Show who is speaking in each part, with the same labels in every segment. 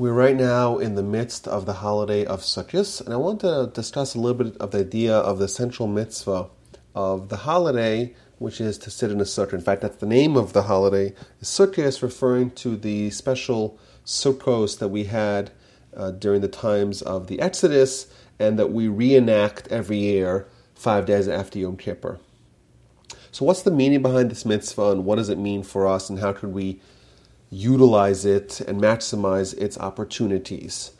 Speaker 1: We're right now in the midst of the holiday of Sukkot, and I want to discuss a little bit of the idea of the central mitzvah of the holiday, which is to sit in a sukkah. In fact, that's the name of the holiday. Sukkah is referring to the special sukkos that we had uh, during the times of the Exodus and that we reenact every year five days after Yom Kippur. So, what's the meaning behind this mitzvah, and what does it mean for us, and how could we utilize it and maximize its opportunities?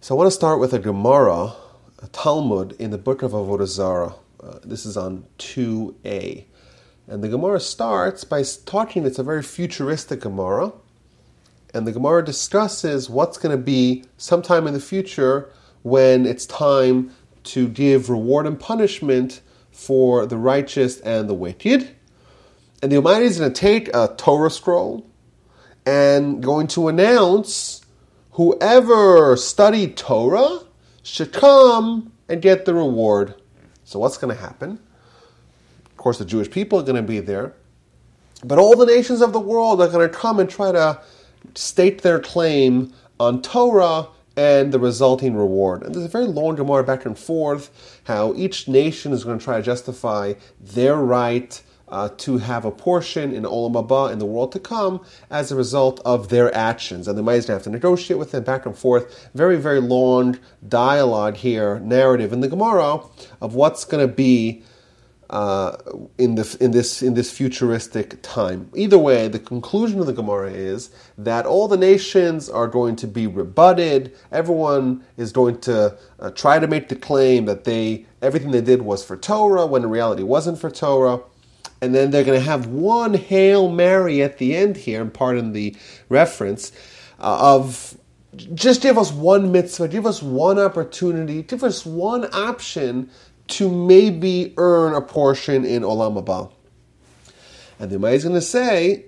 Speaker 1: So, I want to start with a Gemara, a Talmud in the book of Avodah Zarah. Uh, this is on 2a. And the Gemara starts by talking, it's a very futuristic Gemara. And the Gemara discusses what's going to be sometime in the future when it's time to give reward and punishment for the righteous and the wicked. And the Almighty is going to take a Torah scroll and going to announce whoever studied Torah should come and get the reward. So, what's going to happen? Of course, the Jewish people are going to be there, but all the nations of the world are going to come and try to state their claim on Torah and the resulting reward. And there's a very long Gemara back and forth how each nation is going to try to justify their right uh, to have a portion in Olam Haba in the world to come as a result of their actions. And the Ma'is have to negotiate with them back and forth. Very, very long dialogue here, narrative in the Gemara of what's going to be uh, in this in this in this futuristic time. Either way, the conclusion of the Gemara is that all the nations are going to be rebutted. Everyone is going to uh, try to make the claim that they everything they did was for Torah when in reality wasn't for Torah. And then they're going to have one Hail Mary at the end here, and pardon the reference, uh, of just give us one mitzvah, give us one opportunity, give us one option to maybe earn a portion in Olam Haba. And the is going to say,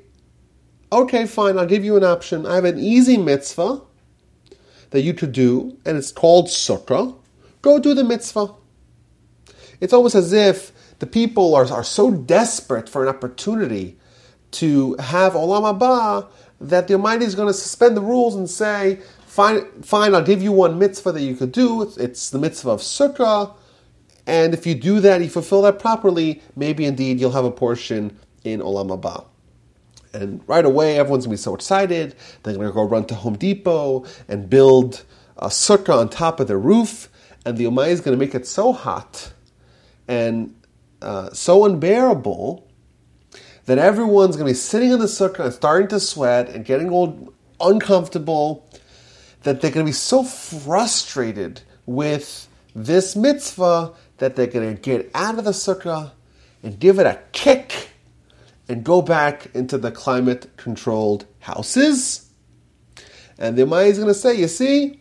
Speaker 1: okay, fine, I'll give you an option. I have an easy mitzvah that you could do, and it's called sukkah. Go do the mitzvah. It's almost as if the people are, are so desperate for an opportunity to have Olam Haba that the Almighty is going to suspend the rules and say, fine, fine, I'll give you one mitzvah that you could do. It's, it's the mitzvah of sukkah. And if you do that, you fulfill that properly, maybe indeed you'll have a portion in Olam Haba. And right away, everyone's gonna be so excited. They're gonna go run to Home Depot and build a sukkah on top of their roof. And the Umay is gonna make it so hot and uh, so unbearable that everyone's gonna be sitting in the sukkah and starting to sweat and getting all uncomfortable that they're gonna be so frustrated with this mitzvah that they're going to get out of the sukkah and give it a kick and go back into the climate controlled houses. And the Imai is going to say, you see,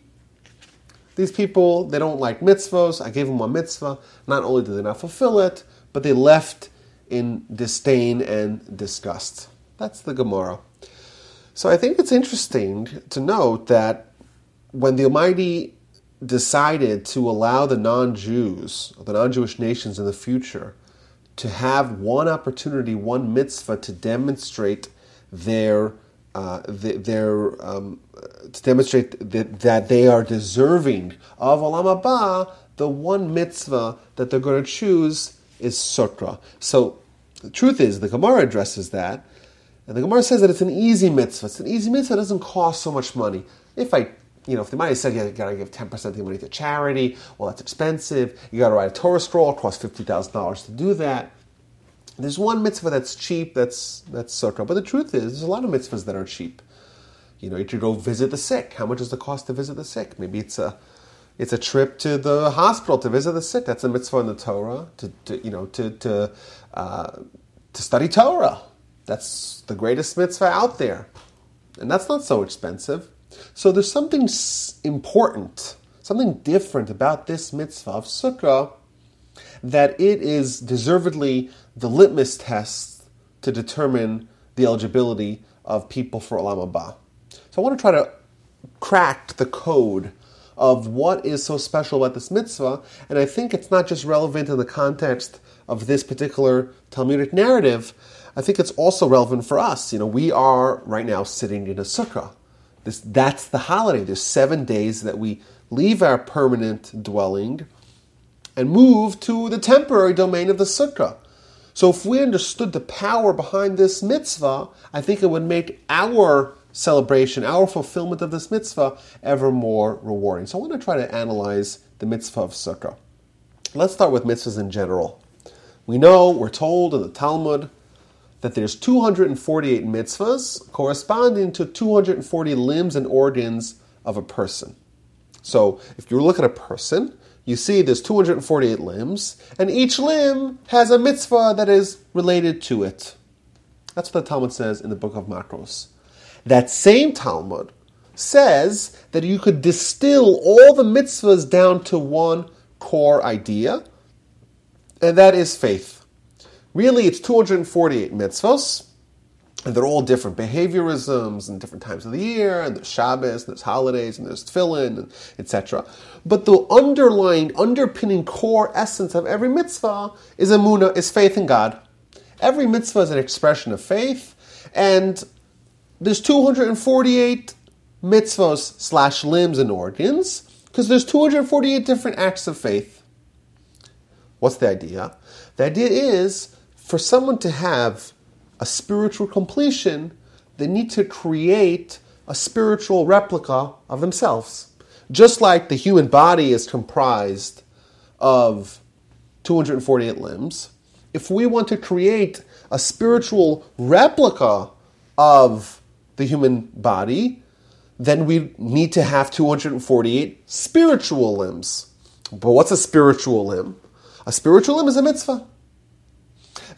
Speaker 1: these people, they don't like mitzvahs. I gave them a mitzvah. Not only did they not fulfill it, but they left in disdain and disgust. That's the Gemara. So I think it's interesting to note that when the Almighty decided to allow the non Jews, the non Jewish nations in the future, to have one opportunity, one mitzvah to demonstrate their uh, their um, to demonstrate that, that they are deserving of olam haba, the one mitzvah that they're going to choose is sukkah. So the truth is, the Gemara addresses that, and the Gemara says that it's an easy mitzvah. It's an easy mitzvah. It doesn't cost so much money. If I you know, if the money said you got to give 10% of the money to charity, well, that's expensive. You got to write a Torah scroll, it costs $50,000 to do that. There's one mitzvah that's cheap, that's that's sukkah. But the truth is, there's a lot of mitzvahs that are cheap. You know, you could go visit the sick. How much is the cost to visit the sick? Maybe it's a it's a trip to the hospital to visit the sick. That's a mitzvah in the Torah. To, to you know to to uh, to study Torah. That's the greatest mitzvah out there, and that's not so expensive. So there's something important, something different about this mitzvah of sukkah that it is deservedly the litmus test to determine the eligibility of people for Olam Haba. So I want to try to crack the code of what is so special about this mitzvah, and I think it's not just relevant in the context of this particular Talmudic narrative. I think it's also relevant for us. You know, we are right now sitting in a sukkah This, that's the holiday. There's seven days that we leave our permanent dwelling and move to the temporary domain of the sukkah. So if we understood the power behind this mitzvah, I think it would make our celebration, our fulfillment of this mitzvah, ever more rewarding. So I want to try to analyze the mitzvah of sukkah. Let's start with mitzvahs in general. We know, we're told in the Talmud, that there's 248 mitzvahs corresponding to 240 limbs and organs of a person. So if you look at a person, you see there's 248 limbs, and each limb has a mitzvah that is related to it. That's what the Talmud says in the book of Makkos. That same Talmud says that you could distill all the mitzvahs down to one core idea, and that is faith. Really, it's 248 mitzvahs, and they're all different behaviorisms and different times of the year, and there's Shabbos, and there's holidays, and there's tefillin, etc. But the underlying, underpinning core essence of every mitzvah is emunah, is faith in God. Every mitzvah is an expression of faith, and there's 248 mitzvahs slash limbs and organs, because there's 248 different acts of faith. What's the idea? The idea is for someone to have a spiritual completion, they need to create a spiritual replica of themselves. Just like the human body is comprised of 248 limbs, if we want to create a spiritual replica of the human body, then we need to have 248 spiritual limbs. But what's a spiritual limb? A spiritual limb is a mitzvah.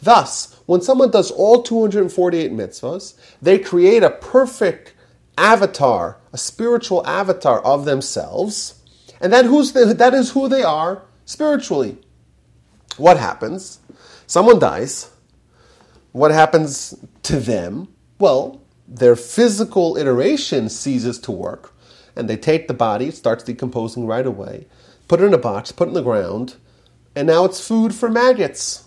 Speaker 1: Thus, when someone does all 248 mitzvahs, they create a perfect avatar, a spiritual avatar of themselves, and that, who's the, that is who they are spiritually. What happens? Someone dies. What happens to them? Well, their physical iteration ceases to work, and they take the body, it starts decomposing right away, put it in a box, put it in the ground, and now it's food for maggots.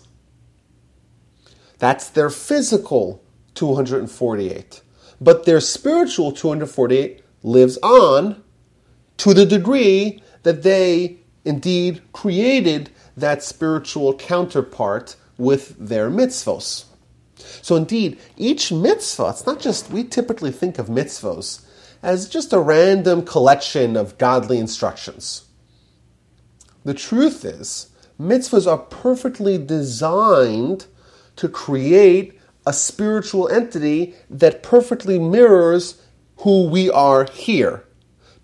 Speaker 1: That's their physical 248. But their spiritual 248 lives on to the degree that they indeed created that spiritual counterpart with their mitzvos. So indeed, each mitzvah, it's not just, we typically think of mitzvos as just a random collection of godly instructions. The truth is, mitzvahs are perfectly designed to create a spiritual entity that perfectly mirrors who we are here,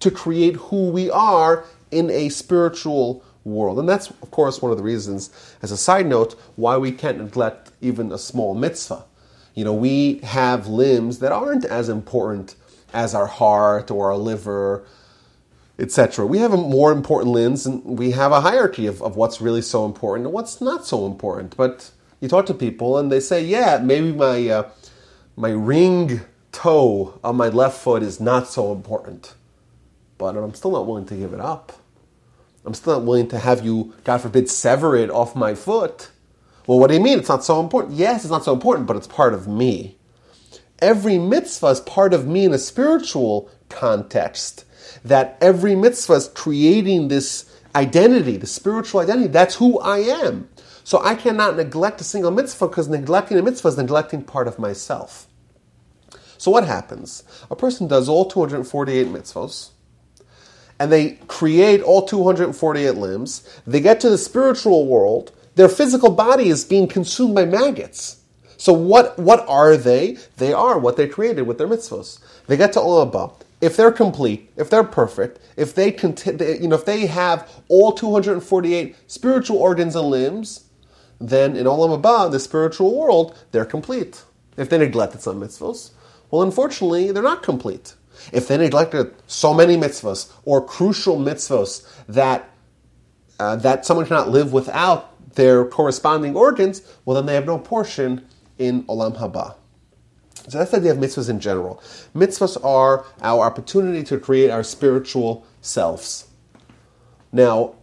Speaker 1: to create who we are in a spiritual world. And that's, of course, one of the reasons, as a side note, why we can't neglect even a small mitzvah. You know, we have limbs that aren't as important as our heart or our liver, etc. We have a more important limbs and we have a hierarchy of, of what's really so important and what's not so important. But you talk to people and they say, yeah, maybe my uh, my ring toe on my left foot is not so important, but I'm still not willing to give it up. I'm still not willing to have you, God forbid, sever it off my foot. Well, what do you mean? It's not so important. Yes, it's not so important, but it's part of me. Every mitzvah is part of me in a spiritual context. That every mitzvah is creating this identity, the spiritual identity. That's who I am. So I cannot neglect a single mitzvah because neglecting a mitzvah is neglecting part of myself. So what happens? A person does all 248 mitzvahs, and they create all 248 limbs. They get to the spiritual world. Their physical body is being consumed by maggots. So what, what are they? They are what they created with their mitzvahs. They get to Olam Haba. If they're complete, if they're perfect, if they, you know, if they have all 248 spiritual organs and limbs, then in Olam Haba, the spiritual world, they're complete. If they neglected some mitzvahs, well, unfortunately, they're not complete. If they neglected so many mitzvahs or crucial mitzvahs that uh, that someone cannot live without their corresponding organs, well, then they have no portion in Olam Haba. So that's the idea of mitzvahs in general. Mitzvahs are our opportunity to create our spiritual selves. Now,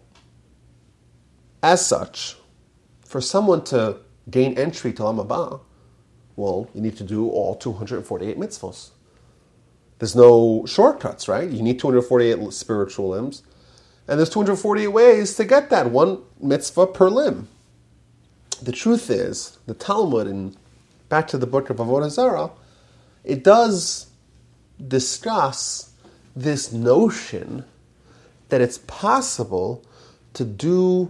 Speaker 1: as such, for someone to gain entry to Olam Haba, well, you need to do all 248 mitzvahs. There's no shortcuts, right? You need 248 spiritual limbs. And there's 248 ways to get that one mitzvah per limb. The truth is, the Talmud, and back to the book of Avodah Zarah, it does discuss this notion that it's possible to do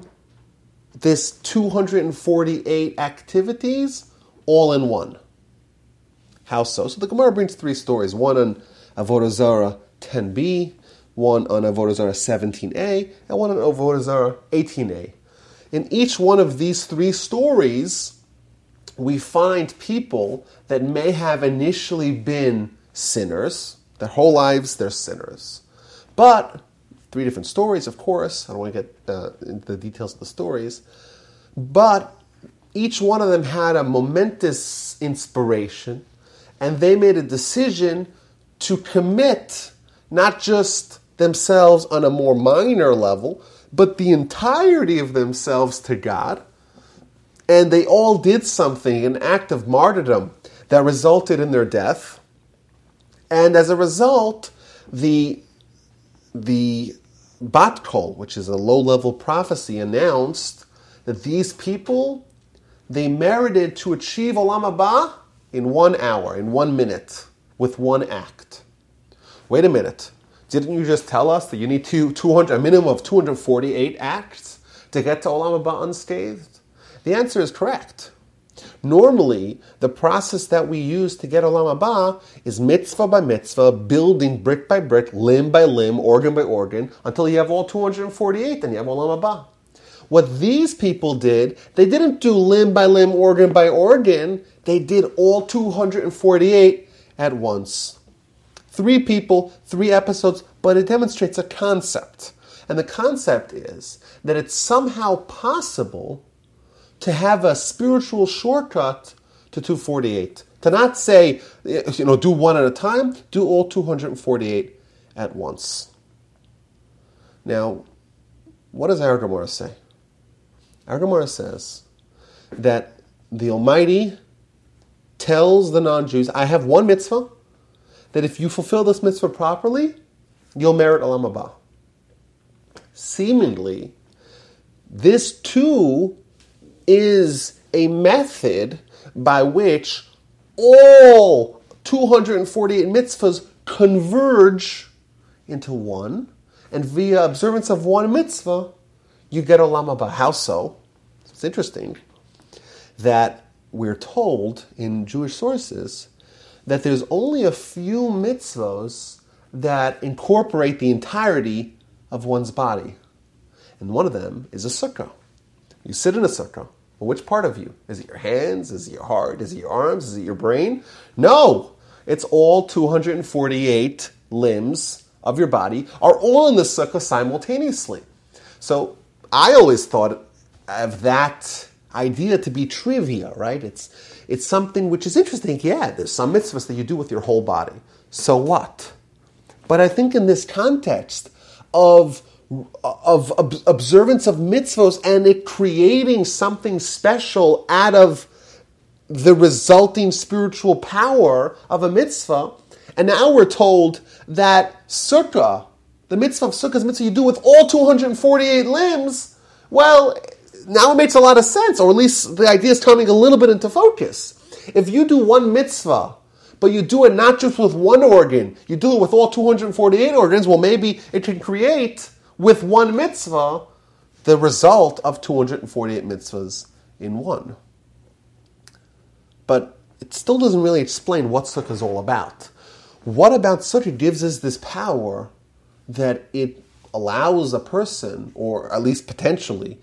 Speaker 1: this 248 activities all in one. How so? So the Gemara brings three stories: one on Avodah Zarah 10b, one on Avodah Zarah 17a, and one on Avodah Zarah 18a. In each one of these three stories, we find people that may have initially been sinners. Their whole lives, they're sinners. But, three different stories, of course. I don't want to get uh, into the details of the stories. But each one of them had a momentous inspiration, and they made a decision to commit not just themselves on a more minor level, but the entirety of themselves to God. And they all did something, an act of martyrdom that resulted in their death. And as a result, the, the Bat Kol, which is a low level prophecy, announced that these people, they merited to achieve Olam Haba in one hour, in one minute, with one act. Wait a minute. Didn't you just tell us that you need two, 200, a minimum of 248 acts to get to Olam Haba unscathed? The answer is correct. Normally, the process that we use to get Olam Haba is mitzvah by mitzvah, building brick by brick, limb by limb, organ by organ, until you have all 248, then you have Olam Haba. What these people did, they didn't do limb by limb, organ by organ, they did all 248 at once. Three people, three episodes, but it demonstrates a concept. And the concept is that it's somehow possible to have a spiritual shortcut to 248. To not say, you know, do one at a time, do all 248 at once. Now, what does our Gemara say? Our Gemara says that the Almighty tells the non Jews, I have one mitzvah, that if you fulfill this mitzvah properly, you'll merit Olam Haba. Seemingly, this too is a method by which all 248 mitzvahs converge into one, and via observance of one mitzvah, you get Olam Haba. How so? It's interesting that we're told in Jewish sources that there's only a few mitzvos that incorporate the entirety of one's body. And one of them is a sukkah. You sit in a sukkah. Well, which part of you? Is it your hands? Is it your heart? Is it your arms? Is it your brain? No! It's all 248 limbs of your body are all in the sukkah simultaneously. So I always thought of that idea to be trivia, right? It's it's something which is interesting. Yeah, there's some mitzvahs that you do with your whole body. So what? But I think in this context of of observance of mitzvahs and it creating something special out of the resulting spiritual power of a mitzvah, and now we're told that sukkah, the mitzvah of sukkah is mitzvah you do with all 248 limbs. Well, now it makes a lot of sense, or at least the idea is coming a little bit into focus. If you do one mitzvah, but you do it not just with one organ, you do it with all 248 organs, well, maybe it can create with one mitzvah the result of 248 mitzvahs in one. But it still doesn't really explain what sukkah is all about. What about sukkah gives us this power that it allows a person, or at least potentially,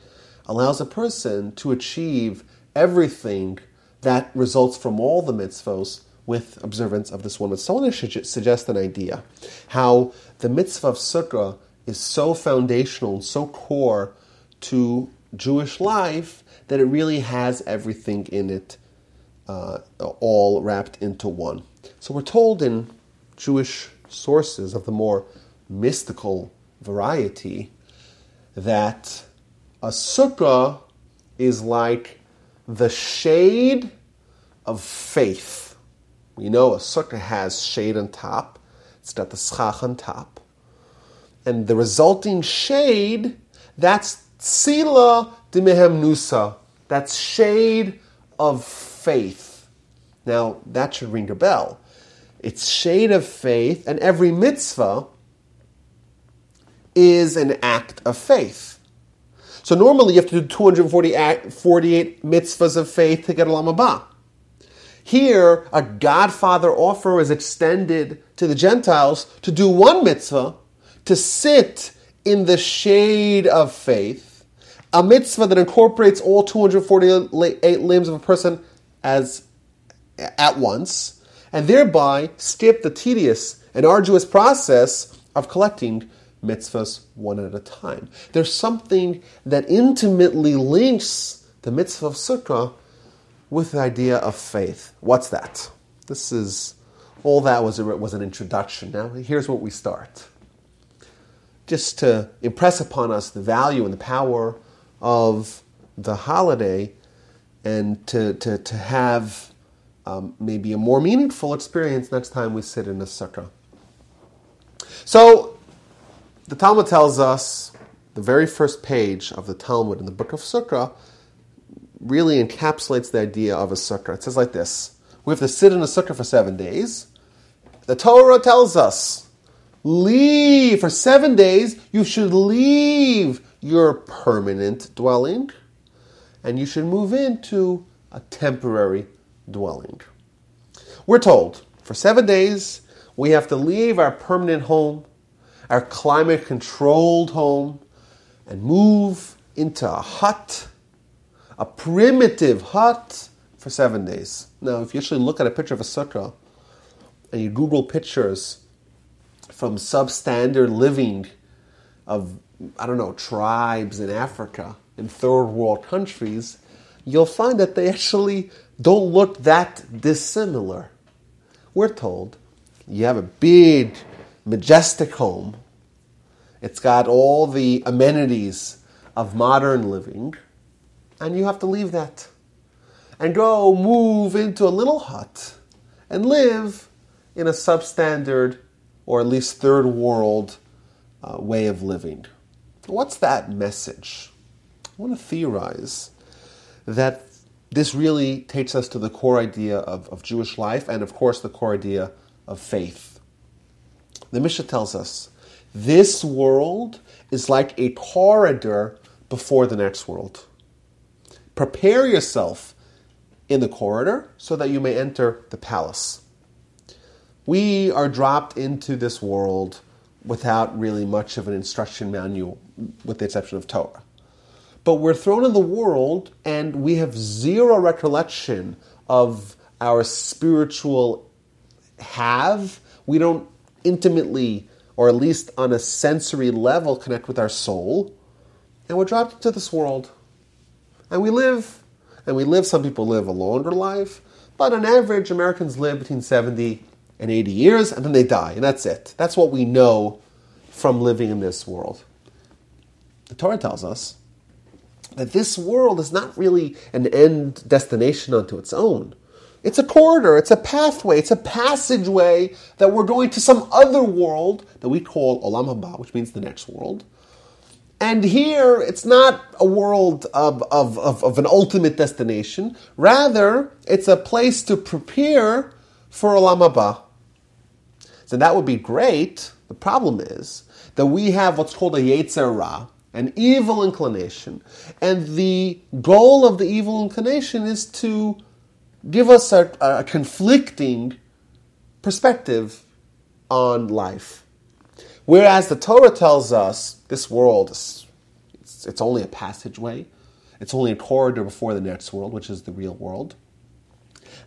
Speaker 1: allows a person to achieve everything that results from all the mitzvos with observance of this one mitzvah. So I want to suggest an idea how the mitzvah of sukkah is so foundational and so core to Jewish life that it really has everything in it, uh, all wrapped into one. So we're told in Jewish sources of the more mystical variety that a sukkah is like the shade of faith. We know a sukkah has shade on top. It's got the schach on top. And the resulting shade, that's tzila dimheimnusa. That's shade of faith. Now, that should ring a bell. It's shade of faith, and every mitzvah is an act of faith. So normally you have to do 248 mitzvahs of faith to get Olam Haba. Here, a Godfather offer is extended to the Gentiles to do one mitzvah, to sit in the shade of faith, a mitzvah that incorporates all 248 limbs of a person as at once, and thereby skip the tedious and arduous process of collecting mitzvahs one at a time. There's something that intimately links the mitzvah of sukkah with the idea of faith. What's that? This is all that was, was an introduction. Now, here's what we start. Just to impress upon us the value and the power of the holiday and to, to, to have um, maybe a more meaningful experience next time we sit in a sukkah. So, the Talmud tells us, the very first page of the Talmud in the book of Sukkah really encapsulates the idea of a sukkah. It says like this We have to sit in a sukkah for seven days. The Torah tells us, leave for seven days, you should leave your permanent dwelling and you should move into a temporary dwelling. We're told for seven days we have to leave our permanent home our climate controlled home and move into a hut, a primitive hut, for seven days. Now, if you actually look at a picture of a sukkah and you Google pictures from substandard living of, I don't know, tribes in Africa, in third world countries, you'll find that they actually don't look that dissimilar. We're told you have a big majestic home. It's got all the amenities of modern living, and you have to leave that and go move into a little hut and live in a substandard or at least third world uh, way of living. What's that message? I want to theorize that this really takes us to the core idea of, of Jewish life and, of course, the core idea of faith. The Mishnah tells us this world is like a corridor before the next world. Prepare yourself in the corridor so that you may enter the palace. We are dropped into this world without really much of an instruction manual, with the exception of Torah. But we're thrown in the world and we have zero recollection of our spiritual have. We don't intimately, or at least on a sensory level, connect with our soul. And we're dropped into this world. And we live, and we live, some people live a longer life, but on average, Americans live between 70 and 80 years, and then they die, and that's it. That's what we know from living in this world. The Torah tells us that this world is not really an end destination unto its own. It's a corridor, it's a pathway, it's a passageway that we're going to some other world that we call Olam Haba, which means the next world. And here, it's not a world of, of, of, of, an ultimate destination. Rather, it's a place to prepare for Olam Haba. So that would be great. The problem is that we have what's called a Yetzer Ra, an evil inclination. And the goal of the evil inclination is to give us a, a conflicting perspective on life. Whereas the Torah tells us this world is it's, it's, only a passageway, it's only a corridor before the next world, which is the real world.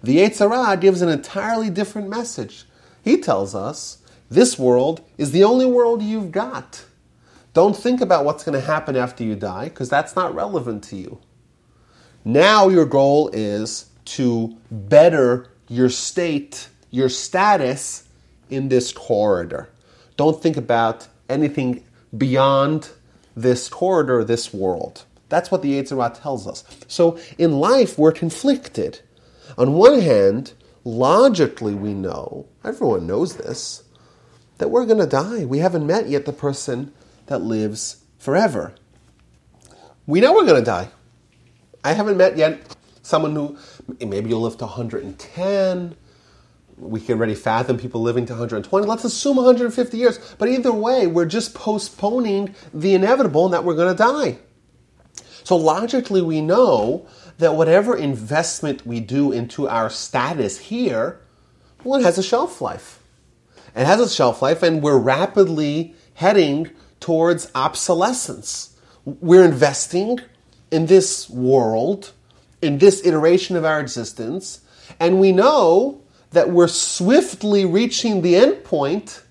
Speaker 1: The Yetzer Ra gives an entirely different message. He tells us this world is the only world you've got. Don't think about what's going to happen after you die, because that's not relevant to you. Now your goal is to better your state, your status in this corridor. Don't think about anything beyond this corridor, this world. That's what the Yetzer Ra tells us. So in life, we're conflicted. On one hand, logically, we know, everyone knows this, that we're going to die. We haven't met yet the person that lives forever. We know we're going to die. I haven't met yet someone who maybe you'll live to 110. We can already fathom people living to 120. Let's assume 150 years. But either way, we're just postponing the inevitable and that we're going to die. So logically, we know that whatever investment we do into our status here, well, it has a shelf life. It has a shelf life, and we're rapidly heading towards obsolescence. We're investing in this world, in this iteration of our existence, and we know that we're swiftly reaching the end point,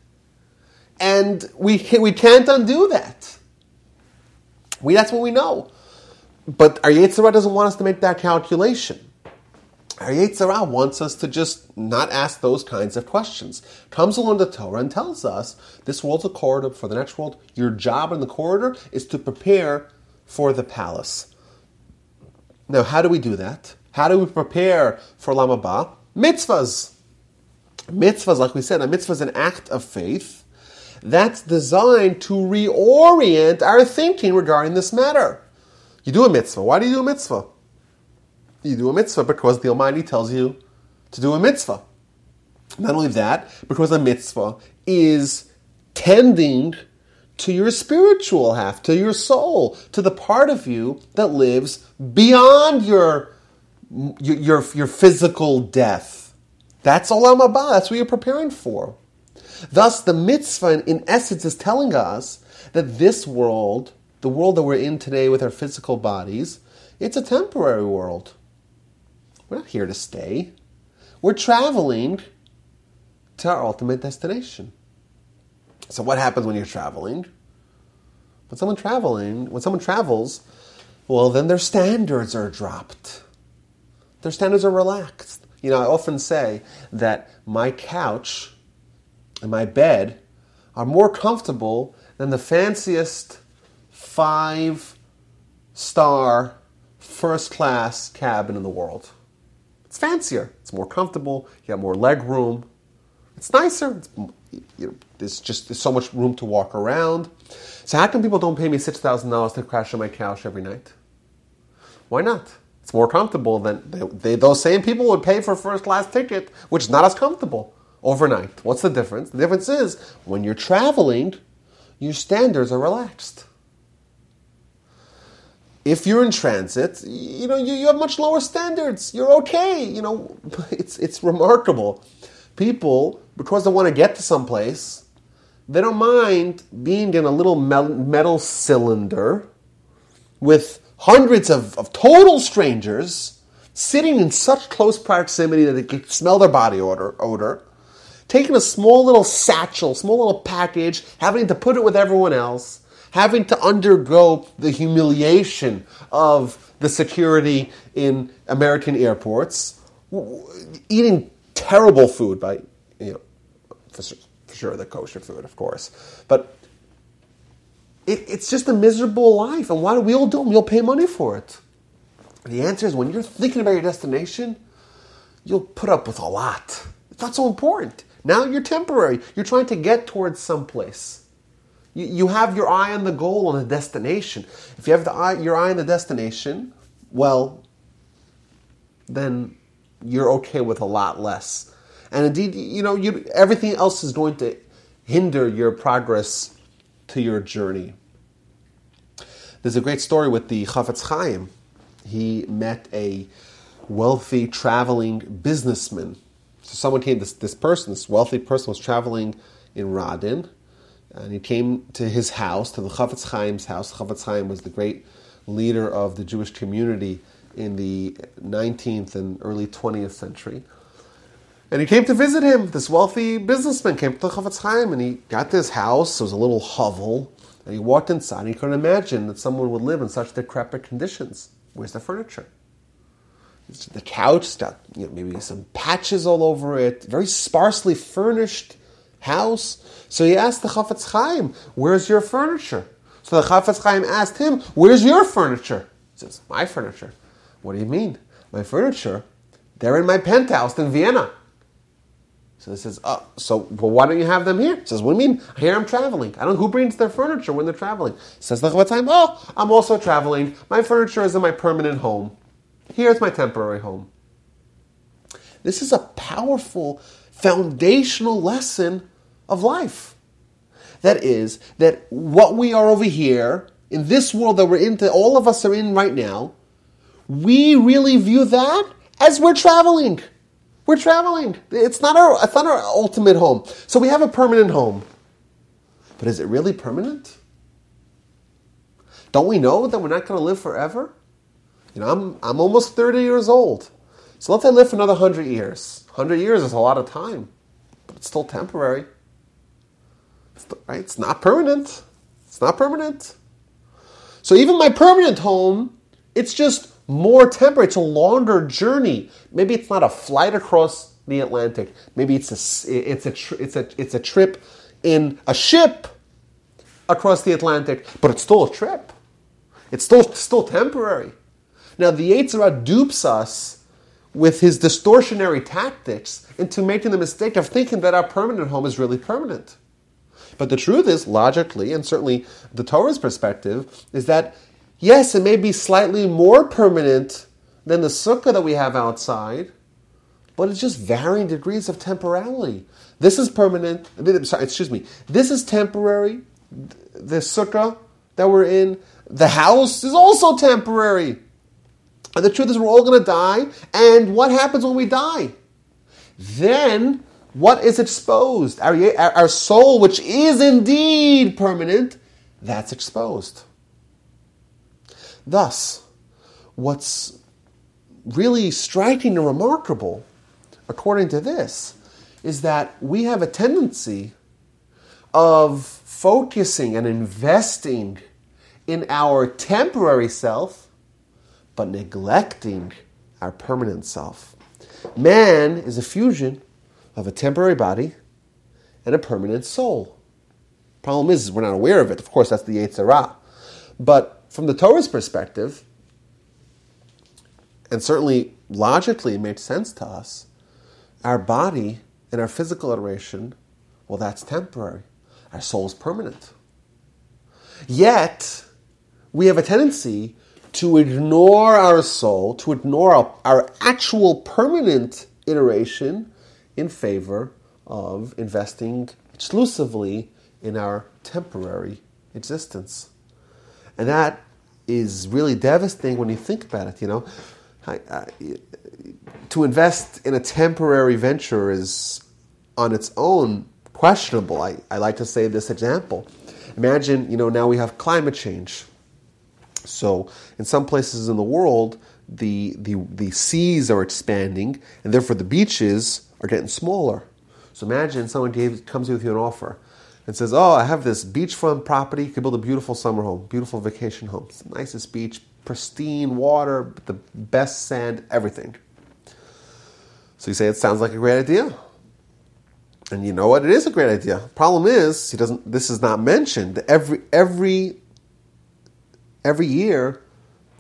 Speaker 1: and we, we can't undo that. We, that's what we know. But our Yetzer Ra doesn't want us to make that calculation. Our Yetzer Ra wants us to just not ask those kinds of questions. Comes along the Torah and tells us this world's a corridor for the next world. Your job in the corridor is to prepare for the palace. Now, how do we do that? How do we prepare for Olam Haba? Mitzvahs. Mitzvahs, like we said, a mitzvah is an act of faith that's designed to reorient our thinking regarding this matter. You do a mitzvah. Why do you do a mitzvah? You do a mitzvah because the Almighty tells you to do a mitzvah. Not only that, because a mitzvah is tending to your spiritual half, to your soul, to the part of you that lives beyond your your your, your physical death. That's olam haba. That's what you're preparing for. Thus, the mitzvah, in essence, is telling us that this world the world that we're in today with our physical bodies, it's a temporary world. We're not here to stay. We're traveling to our ultimate destination. So what happens when you're traveling? When someone traveling, when someone travels, well then their standards are dropped. Their standards are relaxed. You know, I often say that my couch and my bed are more comfortable than the fanciest five star first class cabin in the world. It's fancier, it's more comfortable, you have more leg room, it's nicer, it's, you know, there's just there's so much room to walk around. So how come people don't pay me six thousand dollars to crash on my couch every night? Why not? It's more comfortable than they, they, those same people would pay for first class ticket, which is not as comfortable overnight. What's the difference? The difference is when you're traveling, your standards are relaxed if you're in transit, you know, you, you have much lower standards. You're okay. You know, it's, it's remarkable. People, because they want to get to some place, they don't mind being in a little metal cylinder with hundreds of, of total strangers sitting in such close proximity that they can smell their body odor, odor, taking a small little satchel, small little package, having to put it with everyone else, having to undergo the humiliation of the security in American airports, eating terrible food by, you know, sure the kosher food, of course, but it, it's just a miserable life. And why do we all do it? We'll pay money for it. The answer is when you're thinking about your destination, you'll put up with a lot. It's not so important. Now you're temporary. You're trying to get towards someplace. You, you have your eye on the goal and the destination. If you have the eye, your eye on the destination, well, then you're okay with a lot less. And indeed, you know, you, everything else is going to hinder your progress to your journey. There's a great story with the Chafetz Chaim. He met a wealthy traveling businessman. So someone came, this, this person, this wealthy person was traveling in Radin, and he came to his house, to the Chafetz Chaim's house. Chafetz Chaim was the great leader of the Jewish community in the 19th and early 20th century. And he came to visit him. This wealthy businessman came to the Chafetz Chaim, and he got to his house. It was a little hovel, and he walked inside. And he couldn't imagine that someone would live in such decrepit conditions. Where's the furniture? The couch got you know, maybe some patches all over it, very sparsely furnished house. So he asked the Chafetz Chaim, Where's your furniture? So the Chafetz Chaim asked him, Where's your furniture? He says, My furniture. What do you mean? My furniture? They're in my penthouse in Vienna. So he says, oh, so well, why don't you have them here? He says, what do you mean? Here I'm traveling. I don't know who brings their furniture when they're traveling. He says, what time? Oh, I'm also traveling. My furniture is in my permanent home. Here's my temporary home. This is a powerful foundational lesson of life. That is, that what we are over here, in this world that we're in, that all of us are in right now, we really view that as we're traveling. We're traveling. It's not our it's not our ultimate home. So we have a permanent home. But is it really permanent? Don't we know that we're not going to live forever? You know, I'm I'm almost 30 years old. So let's say I live for another 100 years. 100 years is a lot of time, but it's still temporary. It's, right? It's not permanent. It's not permanent. So even my permanent home, it's just more temporary. It's a longer journey. Maybe it's not a flight across the Atlantic. Maybe it's a it's a it's a it's a trip in a ship across the Atlantic, but it's still a trip. It's still still temporary. Now the Yetzer Hara dupes us with his distortionary tactics into making the mistake of thinking that our permanent home is really permanent. But the truth is, logically, and certainly the Torah's perspective, is that yes, it may be slightly more permanent than the sukkah that we have outside, but it's just varying degrees of temporality. This is permanent. Sorry, excuse me. This is temporary. The sukkah that we're in, the house is also temporary. And the truth is, we're all going to die. And what happens when we die? Then, what is exposed? Our, our soul, which is indeed permanent, that's exposed. Thus, what's really striking and remarkable, according to this, is that we have a tendency of focusing and investing in our temporary self but neglecting our permanent self. Man is a fusion of a temporary body and a permanent soul. Problem is, is we're not aware of it. Of course, that's the Yetzer Hara. But from the Torah's perspective, and certainly logically it makes sense to us, our body and our physical iteration, well, that's temporary. Our soul is permanent. Yet, we have a tendency to ignore our soul, to ignore our, our actual permanent iteration in favor of investing exclusively in our temporary existence. And that is really devastating when you think about it, you know. I, I, to invest in a temporary venture is on its own questionable. I, I like to say this example. Imagine, you know, now we have climate change so, in some places in the world, the, the, the seas are expanding, and therefore the beaches are getting smaller. So, imagine someone gave, comes with you an offer and says, Oh, I have this beachfront property. You can build a beautiful summer home, beautiful vacation home. It's the nicest beach, pristine water, the best sand, everything. So, you say, It sounds like a great idea. And you know what? It is a great idea. Problem is, he doesn't. This is not mentioned. Every every every year,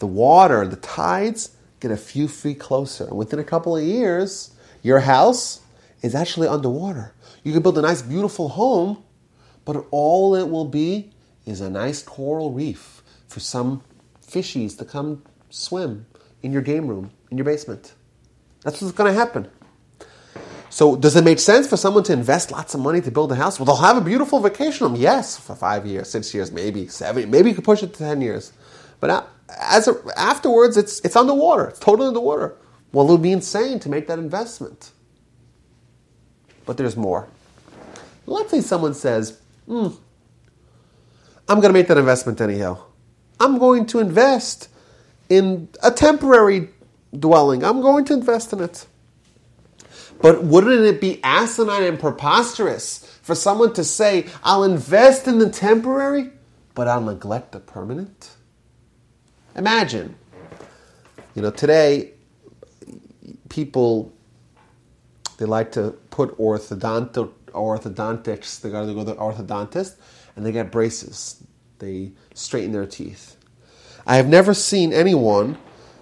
Speaker 1: the water, the tides get a few feet closer. And within a couple of years, your house is actually underwater. You can build a nice, beautiful home, but all it will be is a nice coral reef for some fishies to come swim in your game room, in your basement. That's what's going to happen. So, does it make sense for someone to invest lots of money to build a house? Well, they'll have a beautiful vacation home. Yes, for five years, six years, maybe seven. Maybe you could push it to ten years. But uh, as a, afterwards, it's it's underwater. It's totally underwater. Well, it would be insane to make that investment. But there's more. Let's say someone says, hmm, "I'm going to make that investment anyhow. I'm going to invest in a temporary dwelling. I'm going to invest in it." But wouldn't it be asinine and preposterous for someone to say, I'll invest in the temporary, but I'll neglect the permanent? Imagine, you know, today people they like to put orthodont orthodontics. They got to go to the orthodontist and they get braces. They straighten their teeth. I have never seen anyone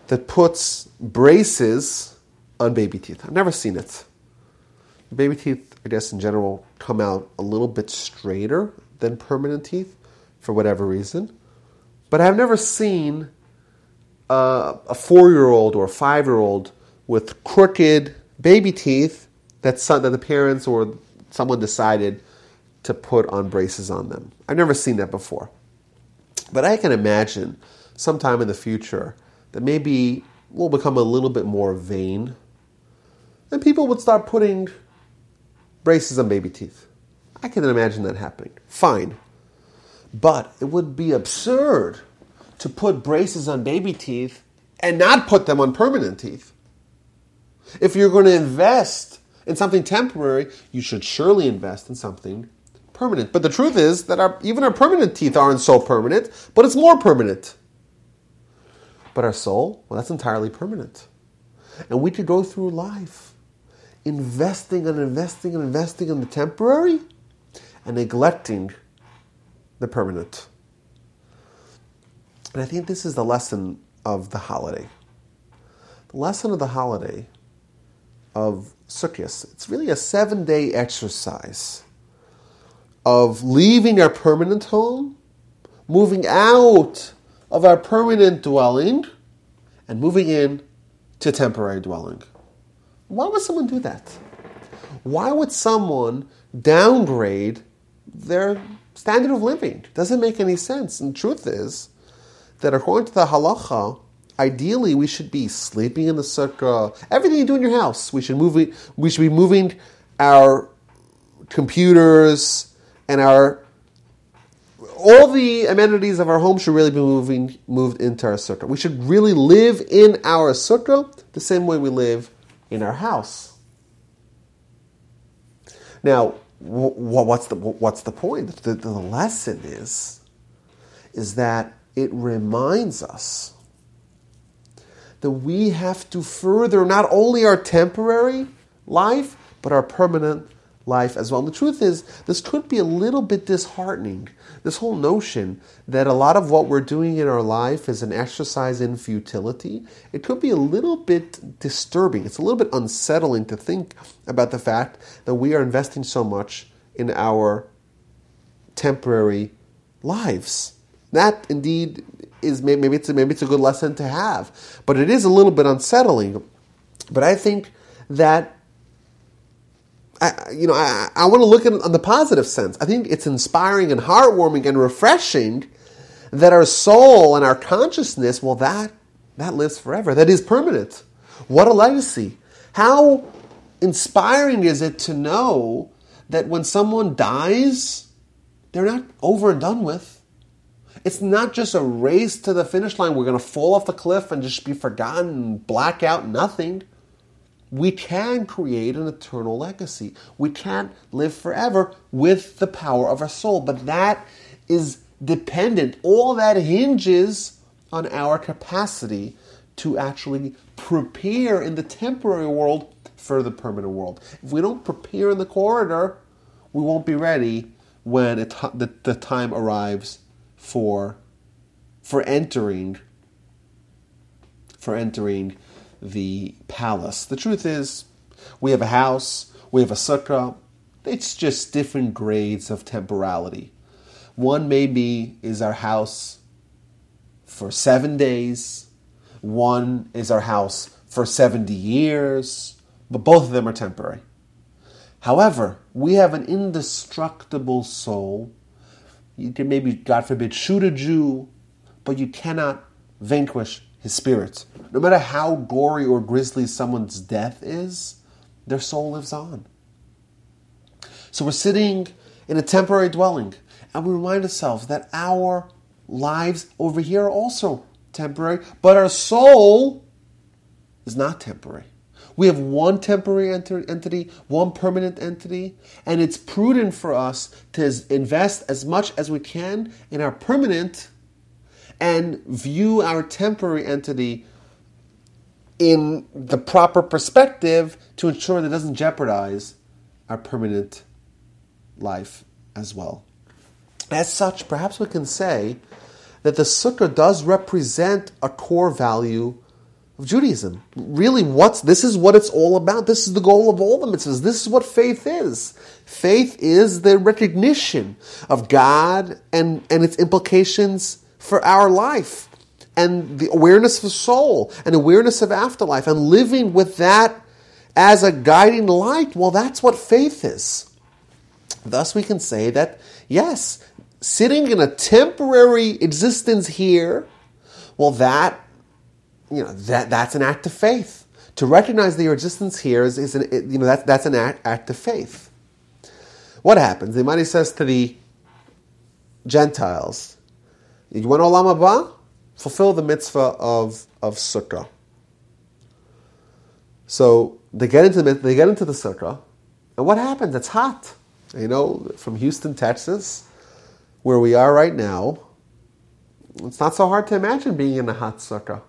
Speaker 1: that puts braces on baby teeth. I've never seen it. Baby teeth I guess in general, come out a little bit straighter than permanent teeth for whatever reason. But I've never seen uh, a four year old or a five year old with crooked baby teeth that, some, that the parents or someone decided to put on braces on them. I've never seen that before. But I can imagine sometime in the future that maybe we'll become a little bit more vain and people would start putting braces on baby teeth. I can imagine that happening. Fine. But it would be absurd to put braces on baby teeth and not put them on permanent teeth. If you're going to invest in something temporary, you should surely invest in something permanent. But the truth is that our, even our permanent teeth aren't so permanent, but it's more permanent. But our soul, well, that's entirely permanent. And we could go through life investing and investing and investing in the temporary and neglecting the permanent. And I think this is the lesson of the holiday. The lesson of the holiday of Sukkot, it's really a seven day exercise of leaving our permanent home, moving out of our permanent dwelling, and moving in to temporary dwelling. Why would someone do that? Why would someone downgrade their standard of living? Doesn't make any sense. And the truth is that according to the halacha, ideally we should be sleeping in the sukkah. Everything you do in your house, we should move. We should be moving our computers and our all the amenities of our home should really be moving moved into our sukkah. We should really live in our sukkah the same way we live in our house. Now, what's the what's the point? The, the lesson is is that it reminds us that we have to further not only our temporary life but our permanent life as well. And the truth is, this could be a little bit disheartening. This whole notion that a lot of what we're doing in our life is an exercise in futility, it could be a little bit disturbing. It's a little bit unsettling to think about the fact that we are investing so much in our temporary lives. That indeed is maybe it's a, maybe it's a good lesson to have, but it is a little bit unsettling. But I think that I, you know, I, I want to look at on the positive sense. I think it's inspiring and heartwarming and refreshing that our soul and our consciousness, well, that that lives forever. That is permanent. What a legacy! How inspiring is it to know that when someone dies, they're not over and done with. It's not just a race to the finish line. We're going to fall off the cliff and just be forgotten, black out, nothing we can create an eternal legacy. We can't live forever with the power of our soul, but that is dependent. All that hinges on our capacity to actually prepare in the temporary world for the permanent world. If we don't prepare in the corridor, we won't be ready when it, the, the time arrives for for entering for entering the palace. The truth is, we have a house, we have a sukkah. It's just different grades of temporality. One maybe is our house for seven days, one is our house for 70 years, but both of them are temporary. However, we have an indestructible soul. You can maybe, God forbid, shoot a Jew, but you cannot vanquish his spirit. No matter how gory or grisly someone's death is, their soul lives on. So we're sitting in a temporary dwelling, and we remind ourselves that our lives over here are also temporary, but our soul is not temporary. We have one temporary entity, one permanent entity, and it's prudent for us to invest as much as we can in our permanent and view our temporary entity in the proper perspective to ensure that it doesn't jeopardize our permanent life as well. As such, perhaps we can say that the sukkah does represent a core value of Judaism. Really, what's this is what it's all about. This is the goal of all the mitzvahs. This is what faith is. Faith is the recognition of God and, and its implications for our life. And the awareness of the soul and awareness of afterlife and living with that as a guiding light. Well, that's what faith is. Thus, we can say that, yes, sitting in a temporary existence here, well, that you know that that's an act of faith. To recognize that your existence here is, is an, you know that, that's an act, act of faith. What happens? The Imani says to the Gentiles, "You want olam haba? Fulfill the mitzvah of of sukkah." So they get into the they get into the sukkah, and what happens? It's hot. You know, from Houston, Texas, where we are right now, it's not so hard to imagine being in a hot sukkah.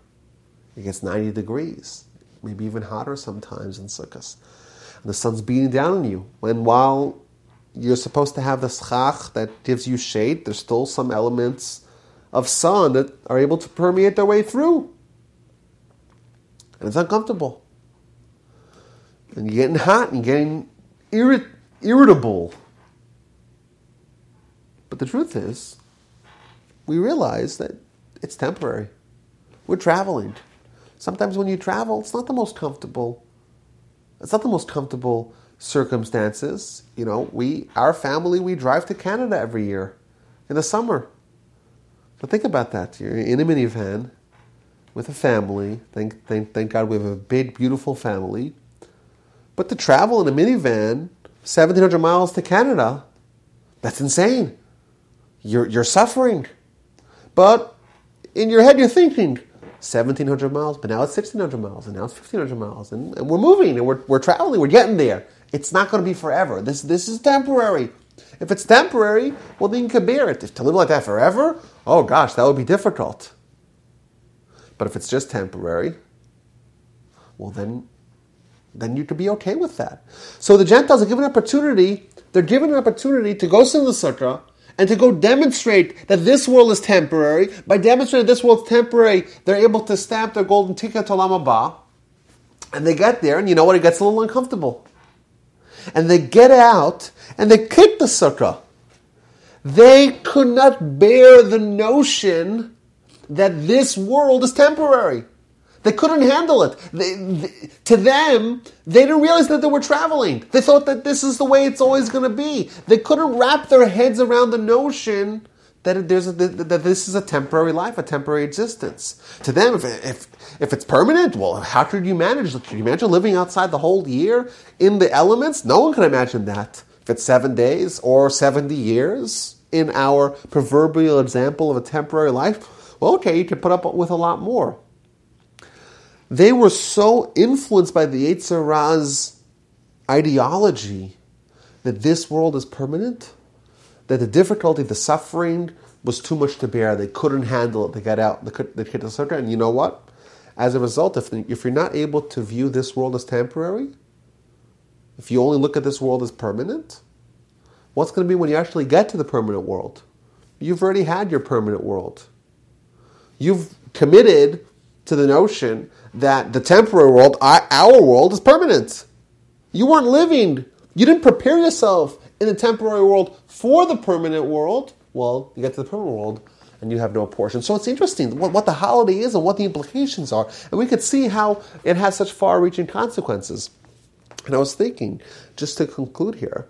Speaker 1: It gets 90 degrees, maybe even hotter sometimes in Sukkot. And the sun's beating down on you. And while you're supposed to have the schach that gives you shade, there's still some elements of sun that are able to permeate their way through. And it's uncomfortable. And you're getting hot and getting irrit- irritable. But the truth is, we realize that it's temporary. We're traveling. Sometimes when you travel, it's not the most comfortable. It's not the most comfortable circumstances. You know, we, our family, we drive to Canada every year in the summer. But think about that. You're in a minivan with a family. Thank, thank, thank God we have a big, beautiful family. But to travel in a minivan, 1,700 miles to Canada, that's insane. You're, you're suffering. But in your head, you're thinking, 1,700 miles, but now it's 1,600 miles, and now it's 1,500 miles, and, and we're moving, and we're, we're traveling, we're getting there. It's not going to be forever. This, this is temporary. If it's temporary, well, then you can bear it. If to live like that forever, oh gosh, that would be difficult. But if it's just temporary, well, then, then you could be okay with that. So the Gentiles are given an opportunity, they're given an opportunity to go sit in the sukkah, and to go demonstrate that this world is temporary. By demonstrating this world is temporary, they're able to stamp their golden ticket to Olam Haba. And they get there, and you know what? It gets a little uncomfortable. And they get out, and they kick the sukkah. They could not bear the notion that this world is temporary. They couldn't handle it. They, they, to them, they didn't realize that they were traveling. They thought that this is the way it's always going to be. They couldn't wrap their heads around the notion that there's a, that this is a temporary life, a temporary existence. To them, if, if if it's permanent, well, how could you manage? Could you imagine living outside the whole year in the elements? No one can imagine that. If it's seven days or seventy years in our proverbial example of a temporary life, well, okay, you could put up with a lot more they were so influenced by the Yetzer Ra's ideology that this world is permanent, that the difficulty, the suffering was too much to bear. They couldn't handle it. They got out. They hit the sukkah. And you know what? As a result, if, if you're not able to view this world as temporary, if you only look at this world as permanent, what's going to be when you actually get to the permanent world? You've already had your permanent world. You've committed to the notion that the temporary world, our world, is permanent. You weren't living, you didn't prepare yourself in the temporary world for the permanent world. Well, you get to the permanent world and you have no portion. So it's interesting what, what the holiday is and what the implications are. And we could see how it has such far reaching consequences. And I was thinking, just to conclude here,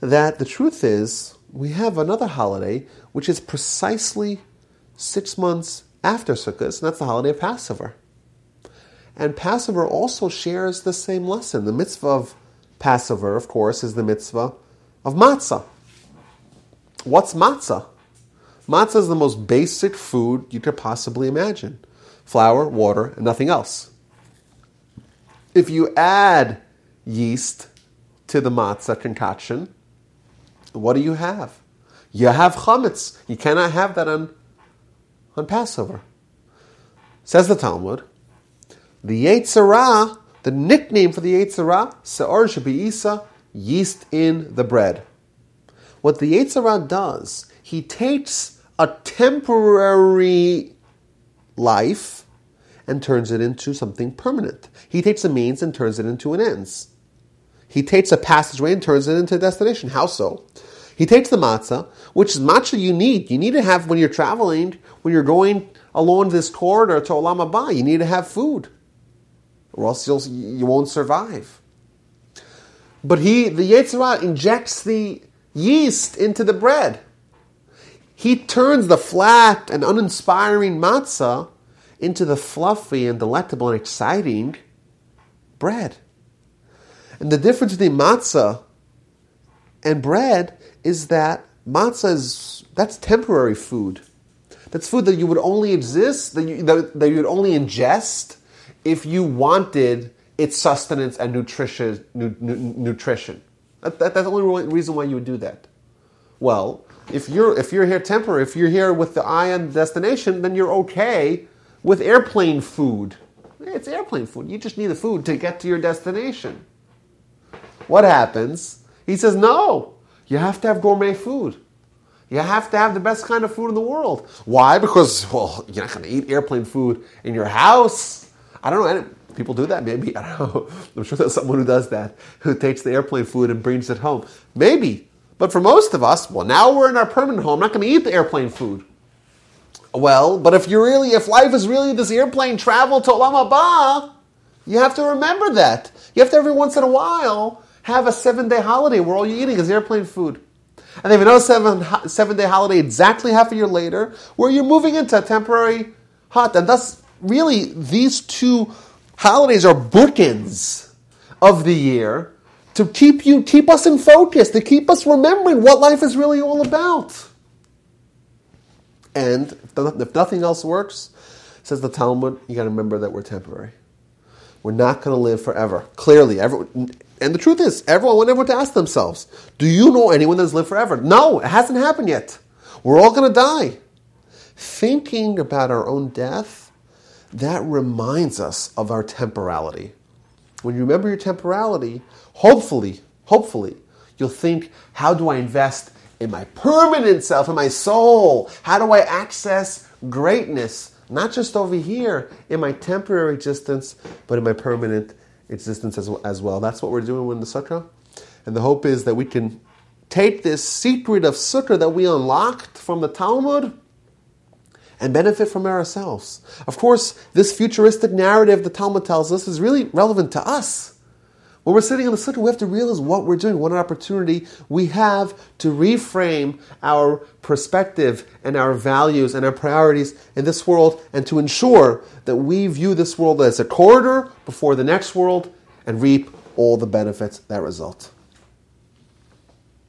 Speaker 1: that the truth is we have another holiday which is precisely six months after Sukkot, and that's the holiday of Passover. And Passover also shares the same lesson. The mitzvah of Passover, of course, is the mitzvah of matzah. What's matzah? Matzah is the most basic food you could possibly imagine flour, water, and nothing else. If you add yeast to the matzah concoction, what do you have? You have chametz. You cannot have that on, on Passover. Says the Talmud, the Yetzer Ra, the nickname for the Yetzer Ra, Se'or Isa, yeast in the bread. What the Yetzer Ra does, he takes a temporary life and turns it into something permanent. He takes a means and turns it into an ends. He takes a passageway and turns it into a destination. How so? He takes the matzah, which is matzah you need. You need to have when you're traveling, when you're going along this corridor to Olam Haba, you need to have food, or else you'll, you won't survive. But he, the Yetzer Ra, injects the yeast into the bread. He turns the flat and uninspiring matzah into the fluffy and delectable and exciting bread. And the difference between matzah and bread is that matzah is that's temporary food. That's food that you would only exist that you, that, that you would only ingest if you wanted its sustenance and nutrition. Nu, nu, nutrition. That, that, that's the only reason why you would do that. Well, if you're if you're here temporary, if you're here with the eye on destination, then you're okay with airplane food. It's airplane food. You just need the food to get to your destination. What happens? He says, no, you have to have gourmet food. You have to have the best kind of food in the world. Why? Because, well, you're not going to eat airplane food in your house. I don't know. People do that, maybe. I don't know. I'm sure there's someone who does that, who takes the airplane food and brings it home. Maybe. But for most of us, well, now we're in our permanent home. I'm not going to eat the airplane food. Well, but if you really, if life is really this airplane travel to Olam Haba, you have to remember that. You have to every once in a while have a seven day holiday where all you're eating is airplane food. And they have another seven, seven day holiday exactly half a year later where you're moving into a temporary hut. And thus, really, these two holidays are bookends of the year to keep you, keep us in focus, to keep us remembering what life is really all about. And if nothing else works, says the Talmud, you got to remember that we're temporary. We're not going to live forever. Clearly, everyone, and the truth is, everyone would never to ask themselves, do you know anyone that's lived forever? No, it hasn't happened yet. We're all going to die. Thinking about our own death, that reminds us of our temporality. When you remember your temporality, hopefully, hopefully, you'll think, how do I invest in my permanent self, in my soul? How do I access greatness? Not just over here in my temporary existence, but in my permanent existence as, as well. That's what we're doing with the sukkah. And the hope is that we can take this secret of sukkah that we unlocked from the Talmud and benefit from ourselves. Of course, this futuristic narrative the Talmud tells us is really relevant to us. When we're sitting in the sukkah, we have to realize what we're doing, what an opportunity we have to reframe our perspective and our values and our priorities in this world and to ensure that we view this world as a corridor before the next world and reap all the benefits that result.